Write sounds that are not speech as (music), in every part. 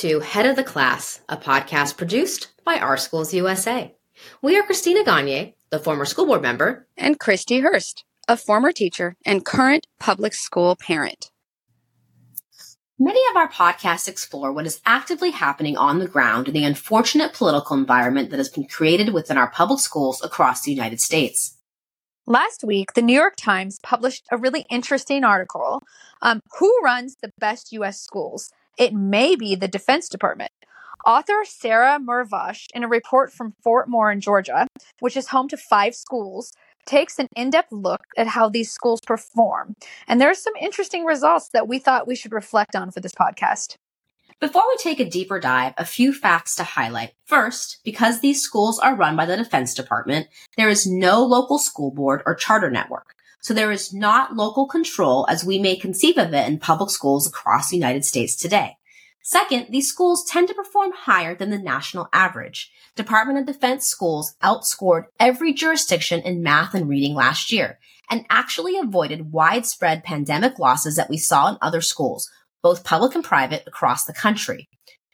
To Head of the Class, a podcast produced by Our Schools USA. We are Christina Gagne, the former school board member, and Kristi Hurst, a former teacher and current public school parent. Many of our podcasts explore what is actively happening on the ground in the unfortunate political environment that has been created within our public schools across the United States. Last week, the New York Times published a really interesting article um, Who runs the best U.S. schools? It may be the Defense Department. Author Sarah Mervosh, in a report from Fort Moore in Georgia, which is home to five schools, takes an in depth look at how these schools perform. And there are some interesting results that we thought we should reflect on for this podcast. Before we take a deeper dive, a few facts to highlight. First, because these schools are run by the Defense Department, there is no local school board or charter network. So there is not local control as we may conceive of it in public schools across the United States today. Second, these schools tend to perform higher than the national average. Department of Defense schools outscored every jurisdiction in math and reading last year and actually avoided widespread pandemic losses that we saw in other schools, both public and private across the country.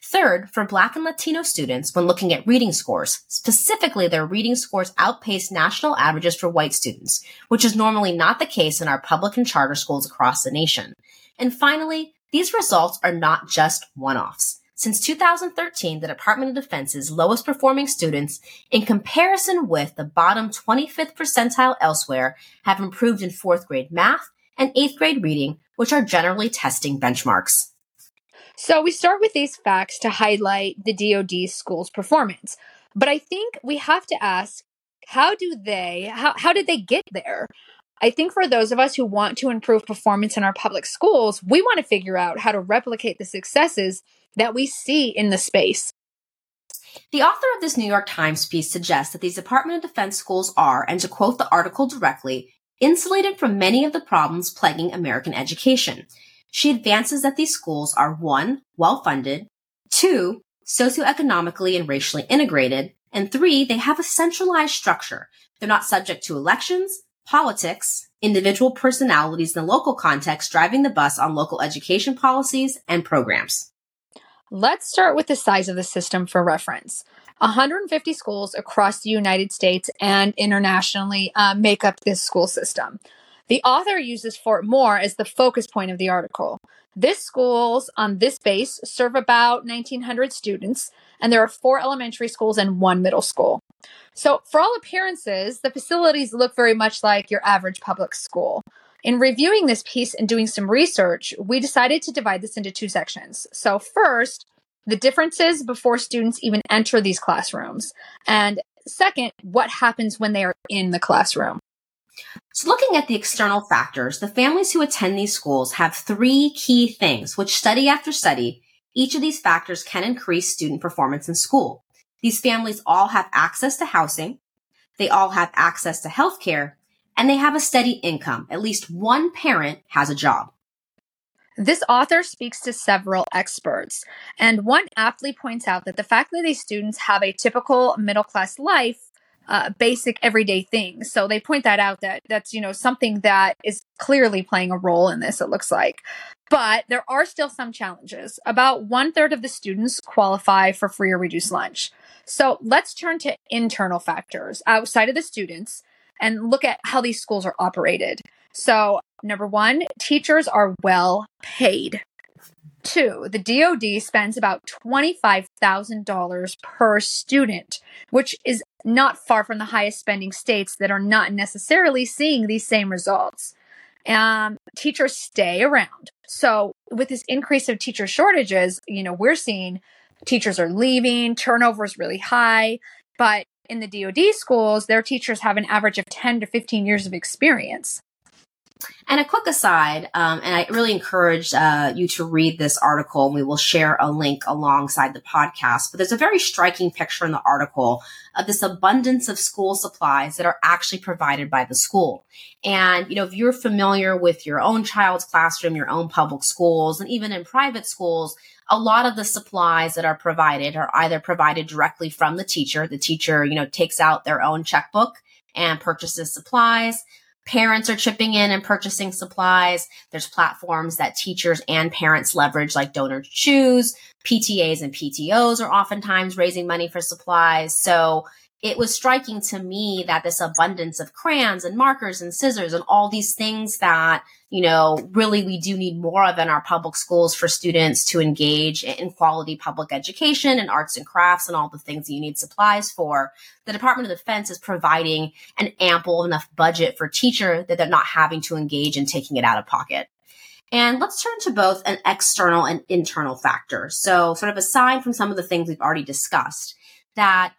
Third, for Black and Latino students, when looking at reading scores, specifically their reading scores outpace national averages for white students, which is normally not the case in our public and charter schools across the nation. And finally, these results are not just one-offs. Since 2013, the Department of Defense's lowest performing students, in comparison with the bottom 25th percentile elsewhere, have improved in fourth grade math and eighth grade reading, which are generally testing benchmarks. So we start with these facts to highlight the DoD school's performance. But I think we have to ask how do they how, how did they get there? I think for those of us who want to improve performance in our public schools, we want to figure out how to replicate the successes that we see in the space. The author of this New York Times piece suggests that these Department of Defense schools are, and to quote the article directly, insulated from many of the problems plaguing American education. She advances that these schools are one, well funded, two, socioeconomically and racially integrated, and three, they have a centralized structure. They're not subject to elections, politics, individual personalities in the local context driving the bus on local education policies and programs. Let's start with the size of the system for reference. 150 schools across the United States and internationally uh, make up this school system. The author uses Fort Moore as the focus point of the article. This schools on this base serve about 1,900 students, and there are four elementary schools and one middle school. So, for all appearances, the facilities look very much like your average public school. In reviewing this piece and doing some research, we decided to divide this into two sections. So, first, the differences before students even enter these classrooms. And second, what happens when they are in the classroom. So looking at the external factors, the families who attend these schools have three key things, which study after study, each of these factors can increase student performance in school. These families all have access to housing, they all have access to healthcare, and they have a steady income. At least one parent has a job. This author speaks to several experts, and one aptly points out that the fact that these students have a typical middle class life uh, basic everyday things. So they point that out that that's, you know, something that is clearly playing a role in this, it looks like. But there are still some challenges. About one third of the students qualify for free or reduced lunch. So let's turn to internal factors outside of the students and look at how these schools are operated. So, number one, teachers are well paid. Two, the DoD spends about $25,000 per student, which is not far from the highest spending states that are not necessarily seeing these same results. Um, teachers stay around. So, with this increase of teacher shortages, you know, we're seeing teachers are leaving, turnover is really high. But in the DoD schools, their teachers have an average of 10 to 15 years of experience. And a quick aside, um, and I really encourage uh, you to read this article, and we will share a link alongside the podcast. But there's a very striking picture in the article of this abundance of school supplies that are actually provided by the school. And, you know, if you're familiar with your own child's classroom, your own public schools, and even in private schools, a lot of the supplies that are provided are either provided directly from the teacher. The teacher, you know, takes out their own checkbook and purchases supplies Parents are chipping in and purchasing supplies. There's platforms that teachers and parents leverage, like Donor Choose. PTAs and PTOs are oftentimes raising money for supplies. So it was striking to me that this abundance of crayons and markers and scissors and all these things that, you know, really we do need more of in our public schools for students to engage in quality public education and arts and crafts and all the things that you need supplies for. The Department of Defense is providing an ample enough budget for teacher that they're not having to engage in taking it out of pocket. And let's turn to both an external and internal factor. So sort of aside from some of the things we've already discussed, that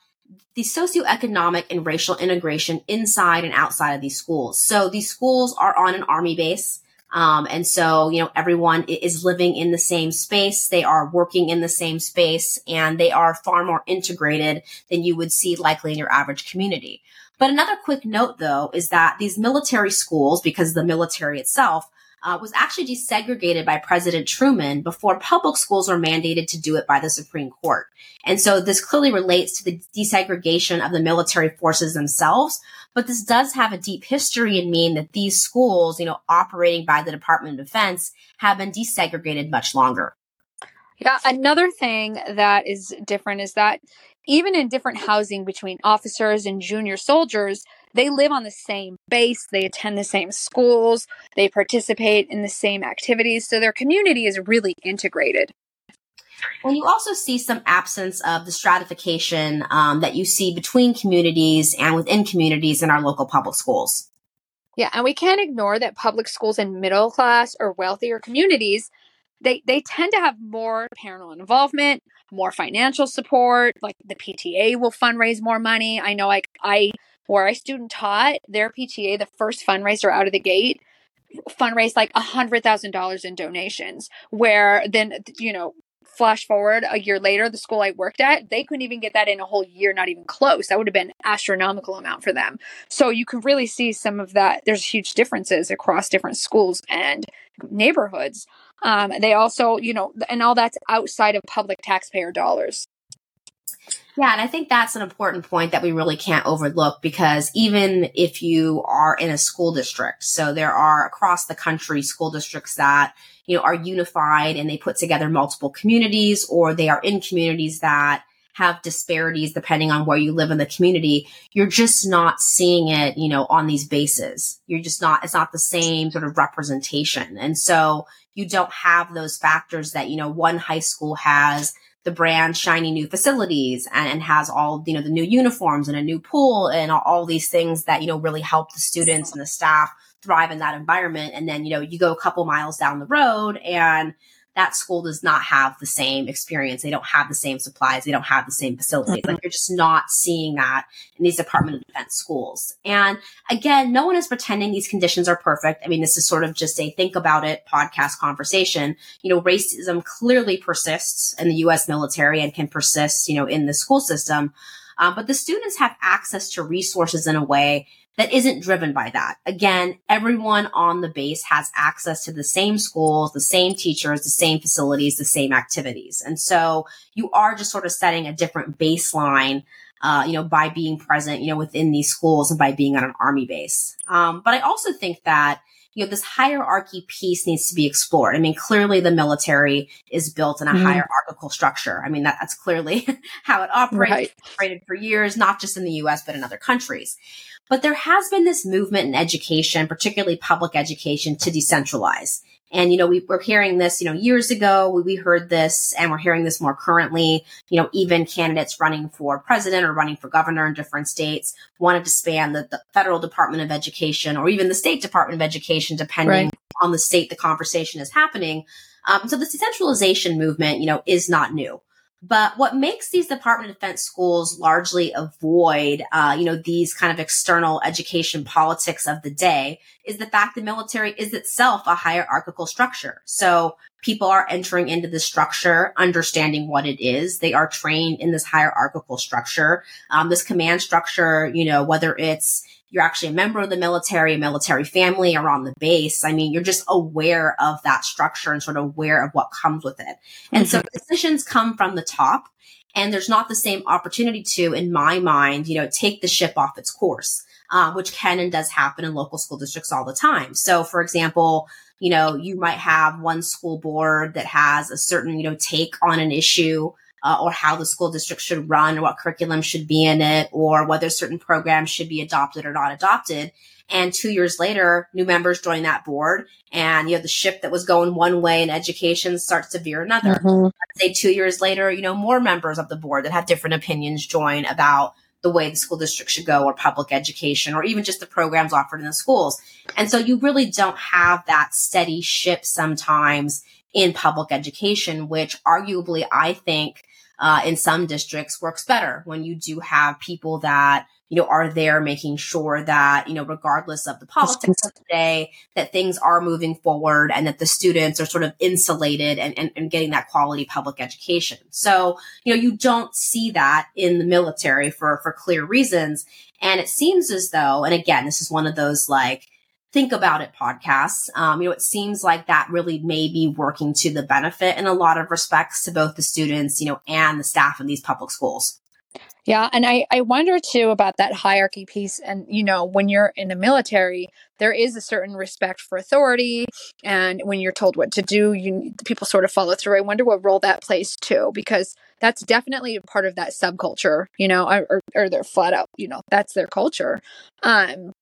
the socioeconomic and racial integration inside and outside of these schools. So these schools are on an army base. Um, and so, you know, everyone is living in the same space. They are working in the same space and they are far more integrated than you would see likely in your average community. But another quick note though is that these military schools, because the military itself uh, was actually desegregated by President Truman before public schools were mandated to do it by the Supreme Court. And so this clearly relates to the desegregation of the military forces themselves. But this does have a deep history and mean that these schools, you know, operating by the Department of Defense have been desegregated much longer. Yeah, another thing that is different is that even in different housing between officers and junior soldiers, they live on the same base, they attend the same schools, they participate in the same activities. So their community is really integrated. And you also see some absence of the stratification um, that you see between communities and within communities in our local public schools. Yeah, and we can't ignore that public schools in middle class or wealthier communities they they tend to have more parental involvement, more financial support. Like the PTA will fundraise more money. I know, like I where I student taught, their PTA, the first fundraiser out of the gate, fundraised like a hundred thousand dollars in donations. Where then you know flash forward a year later, the school I worked at, they couldn't even get that in a whole year, not even close. That would have been astronomical amount for them. So you can really see some of that. There's huge differences across different schools and neighborhoods. Um, they also, you know, and all that's outside of public taxpayer dollars. Yeah, and I think that's an important point that we really can't overlook because even if you are in a school district, so there are across the country school districts that, you know, are unified and they put together multiple communities or they are in communities that have disparities depending on where you live in the community. You're just not seeing it, you know, on these bases. You're just not, it's not the same sort of representation. And so you don't have those factors that, you know, one high school has the brand shiny new facilities and, and, has all you know the new uniforms and a new pool and all, all, these things that you know really help the students and the staff thrive in that environment. And then you know you go a couple miles down the road and that school does not have the same experience. They don't have the same supplies. They don't have the same facilities. Mm-hmm. Like you're just not seeing that in these Department of Defense schools. And again, no one is pretending these conditions are perfect. I mean, this is sort of just a think about it podcast conversation. You know, racism clearly persists in the U.S. military and can persist, you know, in the school system. Um, but the students have access to resources in a way that isn't driven by that. Again, everyone on the base has access to the same schools, the same teachers, the same facilities, the same activities. And so you are just sort of setting a different baseline, uh, you know, by being present, you know, within these schools and by being on an army base. Um, but I also think that, you know, this hierarchy piece needs to be explored. I mean, clearly the military is built in a mm. hierarchical structure. I mean, that, that's clearly (laughs) how it operates, right. operated for years, not just in the US, but in other countries. But there has been this movement in education, particularly public education, to decentralize. And, you know, we were hearing this, you know, years ago, we, we heard this and we're hearing this more currently. You know, even candidates running for president or running for governor in different states wanted to span the, the federal Department of Education or even the state Department of Education, depending right. on the state the conversation is happening. Um, so the decentralization movement, you know, is not new. But what makes these Department of Defense schools largely avoid, uh, you know, these kind of external education politics of the day is the fact the military is itself a hierarchical structure. So people are entering into the structure, understanding what it is. They are trained in this hierarchical structure, um, this command structure, you know, whether it's you're actually a member of the military, a military family, or on the base. I mean, you're just aware of that structure and sort of aware of what comes with it. And mm-hmm. so decisions come from the top and there's not the same opportunity to, in my mind, you know, take the ship off its course. um, which can and does happen in local school districts all the time. So, for example, you know, you might have one school board that has a certain, you know, take on an issue uh, or how the school district should run or what curriculum should be in it or whether certain programs should be adopted or not adopted. And two years later, new members join that board and you know, the ship that was going one way in education starts to veer another. Mm-hmm. Say two years later, you know, more members of the board that have different opinions join about the way the school district should go or public education or even just the programs offered in the schools. And so you really don't have that steady ship sometimes in public education, which arguably I think uh, in some districts works better when you do have people that you know are there making sure that you know regardless of the politics of the day that things are moving forward and that the students are sort of insulated and, and, and getting that quality public education. So you know you don't see that in the military for for clear reasons. And it seems as though and again this is one of those like think about it podcasts. Um, you know, it seems like that really may be working to the benefit in a lot of respects to both the students, you know, and the staff in these public schools. Yeah, and I, I wonder too about that hierarchy piece. And, you know, when you're in the military, there is a certain respect for authority. And when you're told what to do, you people sort of follow through. I wonder what role that plays too, because that's definitely a part of that subculture, you know, or, or they're flat out, you know, that's their culture. Um,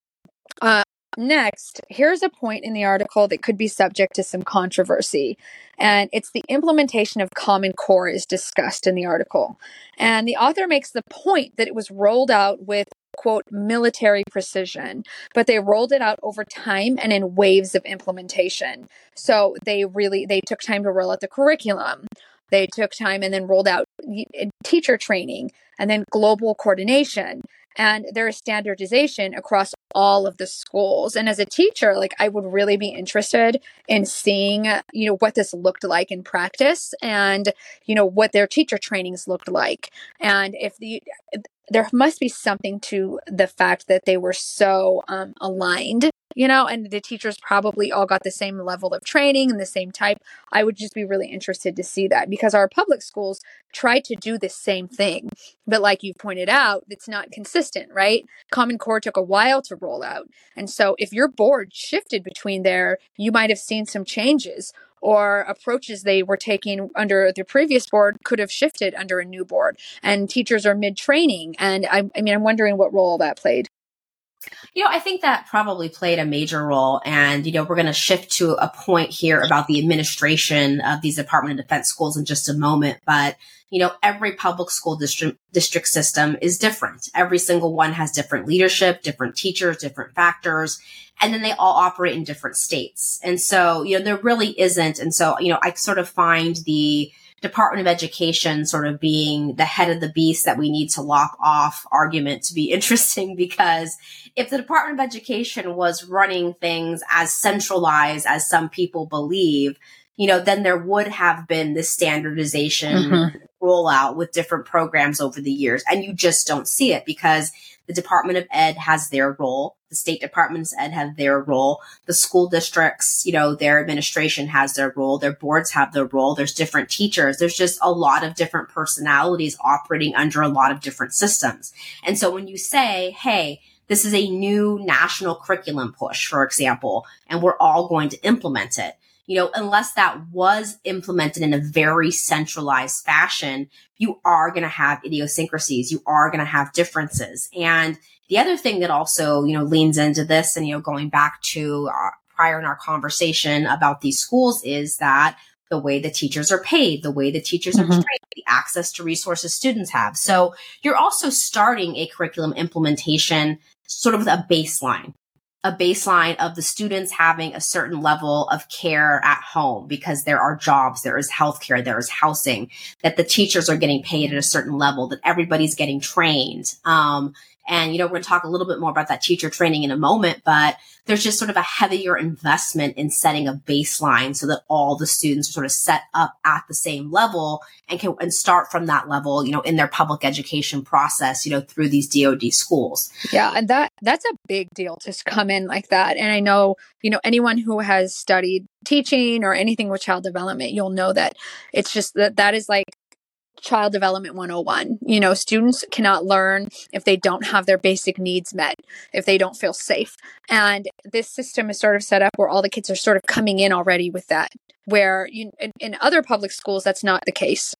uh, Next, here's a point in the article that could be subject to some controversy, and it's the implementation of Common Core is discussed in the article. And the author makes the point that it was rolled out with quote military precision but they rolled it out over time and in waves of implementation so they really they took time to roll out the curriculum they took time and then rolled out uh, teacher training and then global coordination and there is standardization across all of the schools. And as a teacher like i would really be interested in seeing uh, you know what this looked like in practice and you know what their teacher trainings looked like. And if the uh, there must be something to the fact that they were so um, aligned you know, and the teachers probably all got the same level of training and the same type. I would just be really interested to see that because our public schools try to do the same thing. But like you pointed out, it's not consistent, right? Common Core took a while to roll out. And so if your board shifted between there, you might have seen some changes or approaches they were taking under the previous board could have shifted under a new board and teachers are mid training and I, I mean i'm wondering what role that played you know, I think that probably played a major role. And, you know, we're going to shift to a point here about the administration of these Department of Defense schools in just a moment. But, you know, every public school district, district system is different. Every single one has different leadership, different teachers, different factors, and then they all operate in different states. And so, you know, there really isn't. And so, you know, I sort of find the, Department of Education sort of being the head of the beast that we need to lock off argument to be (laughs) interesting because if the Department of Education was running things as centralized as some people believe, you know, then there would have been this standardization mm-hmm. rollout with different programs over the years. And you just don't see it because the Department of Ed has their role. The state departments ed have their role. The school districts, you know, their administration has their role. Their boards have their role. There's different teachers. There's just a lot of different personalities operating under a lot of different systems. And so when you say, Hey, this is a new national curriculum push, for example, and we're all going to implement it you know, unless that was implemented in a very centralized fashion, you are going to have idiosyncrasies. You are going to have differences. And the other thing that also, you know, leans into this and, you know, going back to uh, prior in our conversation about these schools is that the way the teachers are paid, the way the teachers mm-hmm. are trained, the access to resources students have. So you're also starting a curriculum implementation sort of with a baseline a baseline of the students having a certain level of care at home because there are jobs, there is healthcare, there is housing, that the teachers are getting paid at a certain level, that everybody's getting trained. Um, and, you know, we're going to talk a little bit more about that teacher training in a moment, but there's just sort of a heavier investment in setting a baseline so that all the students are sort of set up at the same level and can and start from that level, you know, in their public education process, you know, through these DoD schools. Yeah, and that that's a big deal to come in like that. And I know, you know, anyone who has studied teaching or anything with child development, you'll know that it's just that that is like child development 101. You know, students cannot learn if they don't have their basic needs met, if they don't feel safe. And this system is sort of set up where all the kids are sort of coming in already with that, where you, in, in other public schools, that's not the case.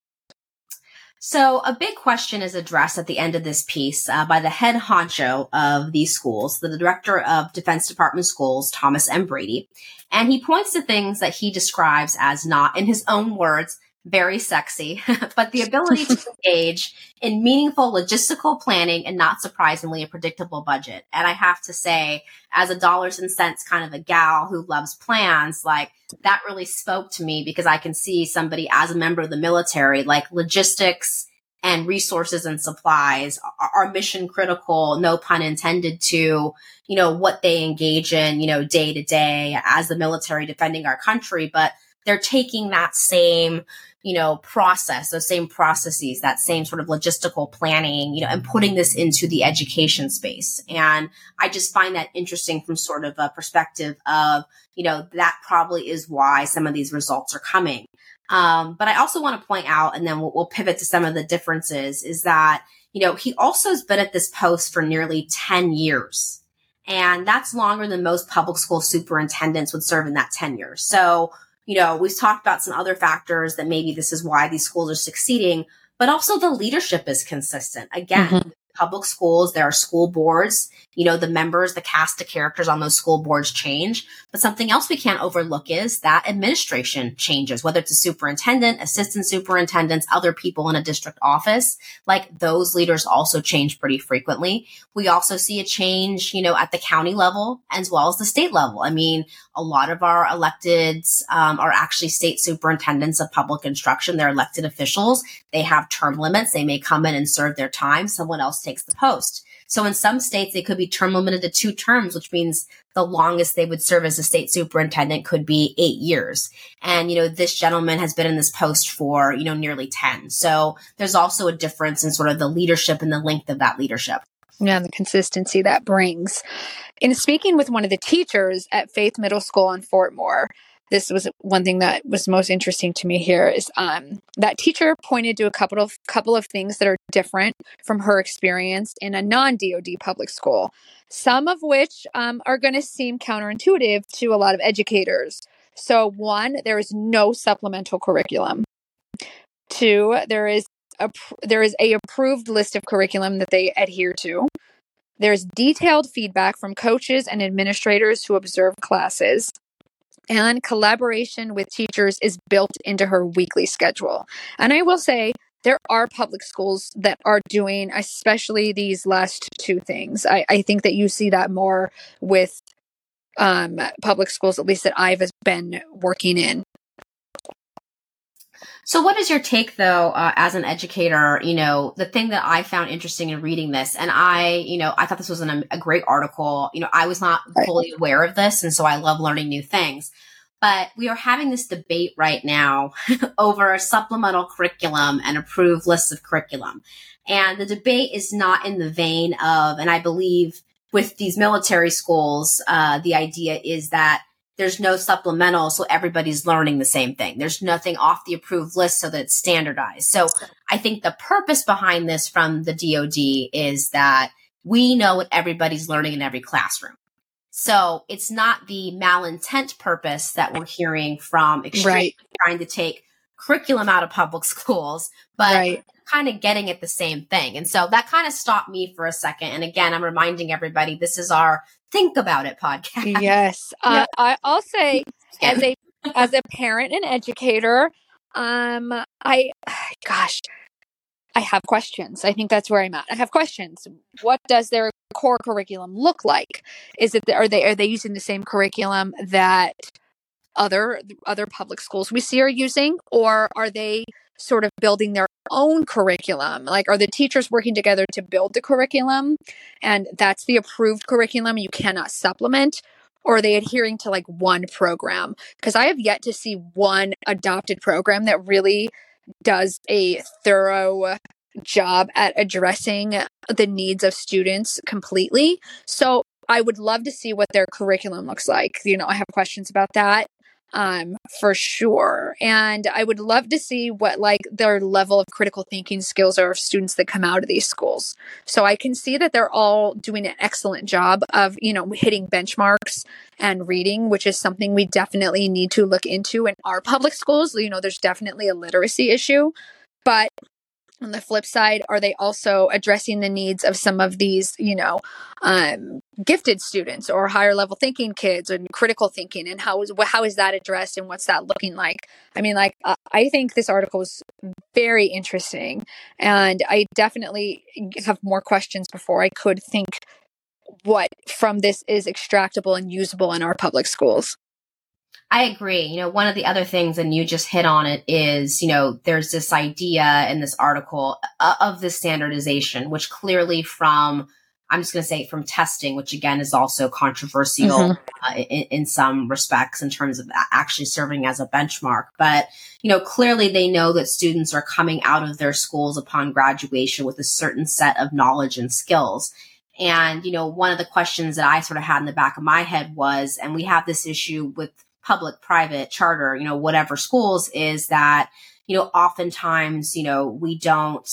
So a big question is addressed at the end of this piece uh, by the head honcho of these schools, the director of Defense Department schools, Thomas M. Brady. And he points to things that he describes as not, in his own words, very sexy, (laughs) but the (laughs) ability to engage in meaningful logistical planning and not surprisingly a predictable budget. And I have to say, as a dollars and cents kind of a gal who loves plans, like that really spoke to me because I can see somebody as a member of the military, like logistics and resources and supplies are, mission critical, no pun intended to, you know, what they engage in, you know, day to day as the military defending our country. But they're taking that same you know, process, those same processes, that same sort of logistical planning, you know, and putting this into the education space. And I just find that interesting from sort of a perspective of, you know, that probably is why some of these results are coming. Um, but I also want to point out, and then we'll, we'll pivot to some of the differences, is that, you know, he also has been at this post for nearly 10 years. And that's longer than most public school superintendents would serve in that tenure. So, you know, we've talked about some other factors that maybe this is why these schools are succeeding, but also the leadership is consistent. Again, mm-hmm public schools, there are school boards. You know, the members, the cast of characters on those school boards change. But something else we can't overlook is that administration changes, whether it's a superintendent, assistant superintendents, other people in a district office. Like those leaders also change pretty frequently. We also see a change, you know, at the county level as well as the state level. I mean, a lot of our electeds um, are actually state superintendents of public instruction. They're elected officials. They have term limits. They may come in and serve their time. Someone else takes the post. So in some states, they could be term limited to two terms, which means the longest they would serve as a state superintendent could be eight years. And, you know, this gentleman has been in this post for, you know, nearly 10. So there's also a difference in sort of the leadership and the length of that leadership. Yeah, the consistency that brings. In speaking with one of the teachers at Faith Middle School in Fort Moore, this was one thing that was most interesting to me here is um, that teacher pointed to a couple of couple of things that are different from her experience in a non-DoD public school. Some of which um, are going to seem counterintuitive to a lot of educators. So, one, there is no supplemental curriculum. Two, there is a there is a approved list of curriculum that they adhere to. There's detailed feedback from coaches and administrators who observe classes and collaboration with teachers is built into her weekly schedule. And I will say, there are public schools that are doing, especially these last two things. I, I think that you see that more with um, public schools, at least that I've been working in. So, what is your take, though, uh, as an educator? You know, the thing that I found interesting in reading this, and I, you know, I thought this was an, a great article. You know, I was not fully aware of this, and so I love learning new things. But we are having this debate right now (laughs) over supplemental curriculum and approved lists of curriculum. And the debate is not in the vein of, and I believe with these military schools, uh, the idea is that there's no supplemental, so everybody's learning the same thing. There's nothing off the approved list so that it's standardized. So I think the purpose behind this from the DoD is that we know what everybody's learning in every classroom. So it's not the malintent purpose that we're hearing from extreme right. trying to take curriculum out of public (laughs) schools, but right. kind of getting at the same thing. And so that kind of stopped me for a second. And again, I'm reminding everybody this is our think about it podcast. Yes. (laughs) Uh, I, I'll say as a as a parent and educator, um, I gosh, I have questions. I think that's where I'm at. I have questions. What does their core curriculum look like? Is it are they are they using the same curriculum that other other public schools we see are using, or are they sort of building their own curriculum? Like, are the teachers working together to build the curriculum, and that's the approved curriculum? You cannot supplement, or are they adhering to like one program? Because I have yet to see one adopted program that really does a thorough job at addressing the needs of students completely. So I would love to see what their curriculum looks like. You know, I have questions about that. Um, for sure. And I would love to see what like their level of critical thinking skills are of students that come out of these schools. So I can see that they're all doing an excellent job of, you know, hitting benchmarks and reading, which is something we definitely need to look into in our public schools. You know, there's definitely a literacy issue, but on the flip side are they also addressing the needs of some of these you know um, gifted students or higher level thinking kids and critical thinking? And how is how is that addressed and what's that looking like? I mean like uh, i think this article is very interesting and i definitely have more questions before i could think what from this is extractable and usable in our public schools I agree. You know, one of the other things, and you just hit on it, is, you know, there's this idea in this article uh, of the standardization, which clearly from, I'm just going to say from testing, which again is also controversial mm-hmm. uh, in, in, some respects in terms of actually serving as a benchmark. But, you know, clearly they know that students are coming out of their schools upon graduation with a certain set of knowledge and skills. And, you know, one of the questions that I sort of had in the back of my head was, and we have this issue with public, private, charter, you know, whatever schools is that, you know, oftentimes, you know, we don't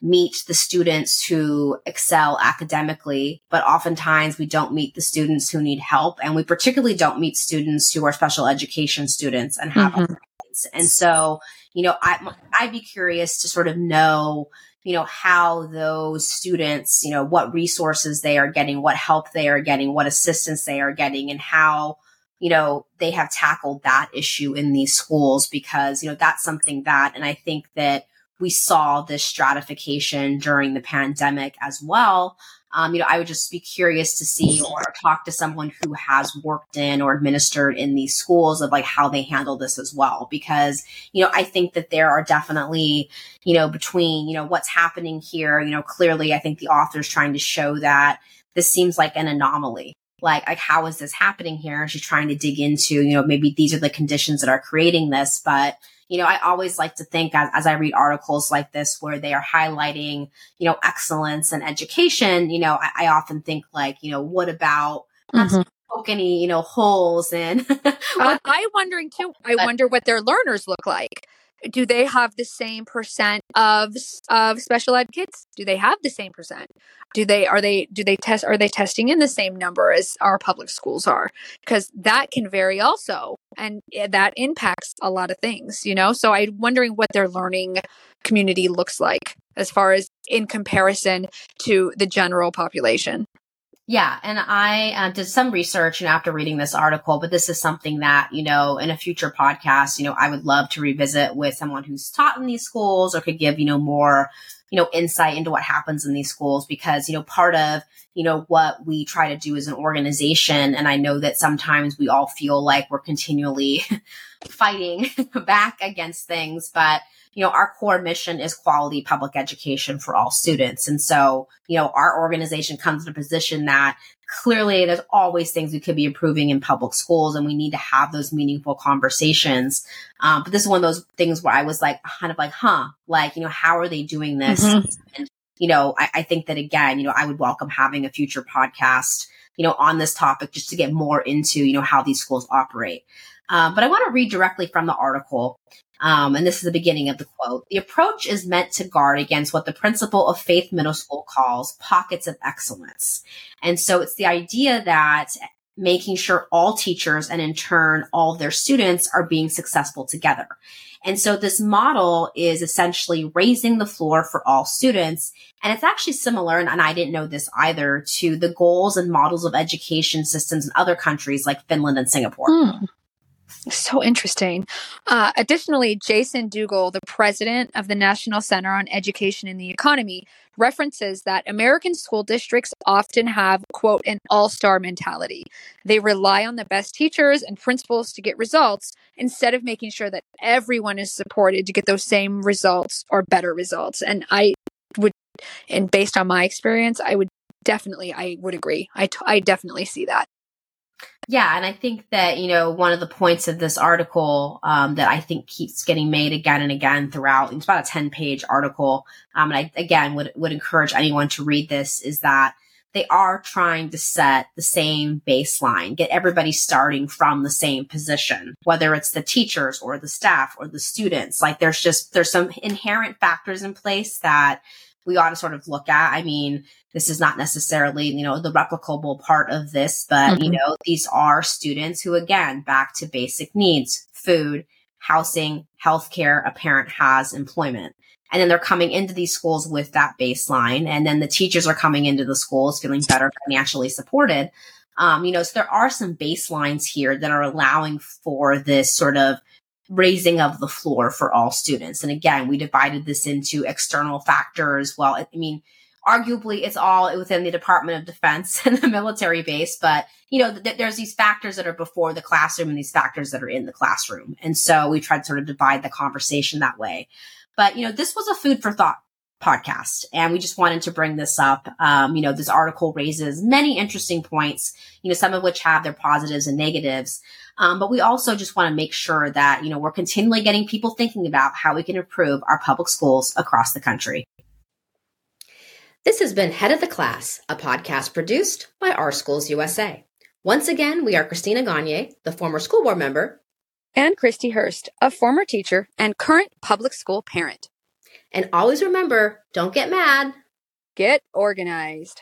meet the students who excel academically, but oftentimes we don't meet the students who need help. And we particularly don't meet students who are special education students and have mm-hmm. And so, you know, I, I'd be curious to sort of know, you know, how those students, you know, what resources they are getting, what help they are getting, what assistance they are getting, and how, you know, they have tackled that issue in these schools because, you know, that's something that, and I think that we saw this stratification during the pandemic as well. Um, you know, I would just be curious to see or talk to someone who has worked in or administered in these schools of like how they handle this as well. Because, you know, I think that there are definitely, you know, between, you know, what's happening here, you know, clearly I think the author's trying to show that this seems like an anomaly like, like how is this happening here? She's trying to dig into, you know, maybe these are the conditions that are creating this. But, you know, I always like to think as, as I read articles like this where they are highlighting, you know, excellence and education, you know, I, I often think like, you know, what about mm-hmm. poke any, you know, holes in (laughs) uh, I'm wondering too. I wonder what their learners look like do they have the same percent of of special ed kids? Do they have the same percent? Do they are they do they test are they testing in the same number as our public schools are? Because that can vary also and eh, that impacts a lot of things you know? So i'm wondering what their learning community looks like as far as in comparison to the general population yeah, and I uh, did some research, know, after reading this article, but this is something that, you know, in a future podcast, you know, I would love to revisit with someone who's taught in these schools or could give, you know, more, you know, insight into what happens in these schools because, you know, part of, you know, what we try to do as an organization, and I know that sometimes we all feel like we're continually (laughs) fighting (laughs) back against things, but you know, our core mission is quality public education for all students. And so, you know, our organization comes in a position that clearly there's always things we could be improving in public schools and we need to have those meaningful conversations. Um, but this is one of those things where I was like, kind of like, huh, like, you know, how are they doing this? Mm-hmm. And, you know, I, I think that again, you know, I would welcome having a future podcast, you know, on this topic just to get more into, you know, how these schools operate. Um, but I want to read directly from the article. Um, and this is the beginning of the quote. The approach is meant to guard against what the principal of Faith Middle School calls pockets of excellence. And so it's the idea that making sure all teachers and in turn all their students are being successful together. And so this model is essentially raising the floor for all students. And it's actually similar, and I didn't know this either, to the goals and models of education systems in other countries like Finland and Singapore. Hmm. So interesting. Uh, additionally, Jason Dougal, the president of the National Center on Education and the Economy, references that American school districts often have, quote, an all star mentality. They rely on the best teachers and principals to get results instead of making sure that everyone is supported to get those same results or better results. And I would, and based on my experience, I would definitely, I would agree. I, t- I definitely see that. Yeah, and I think that you know one of the points of this article um, that I think keeps getting made again and again throughout. It's about a ten page article, um, and I again would would encourage anyone to read this. Is that they are trying to set the same baseline, get everybody starting from the same position, whether it's the teachers or the staff or the students. Like there's just, there's some inherent factors in place that we ought to sort of look at. I mean, this is not necessarily, you know, the replicable part of this, but, mm-hmm. you know, these are students who, again, back to basic needs, food, housing, healthcare, a parent has employment. And then they're coming into these schools with that baseline. And then the teachers are coming into the schools feeling better financially supported. Um, you know, so there are some baselines here that are allowing for this sort of raising of the floor for all students. And again, we divided this into external factors. Well, I mean, arguably it's all within the Department of Defense (laughs) and the military base, but you know, th- there's these factors that are before the classroom and these factors that are in the classroom. And so we tried to sort of divide the conversation that way. But, you know, this was a food for thought podcast and we just wanted to bring this up. Um, you know, this article raises many interesting points, you know, some of which have their positives and negatives. Um, but we also just want to make sure that, you know, we're continually getting people thinking about how we can improve our public schools across the country. This has been Head of the Class, a podcast produced by Our Schools USA. Once again, we are Christina Gagne, the former school board member, and Kristi Hurst, a former teacher and current public school parent. And always remember don't get mad, get organized.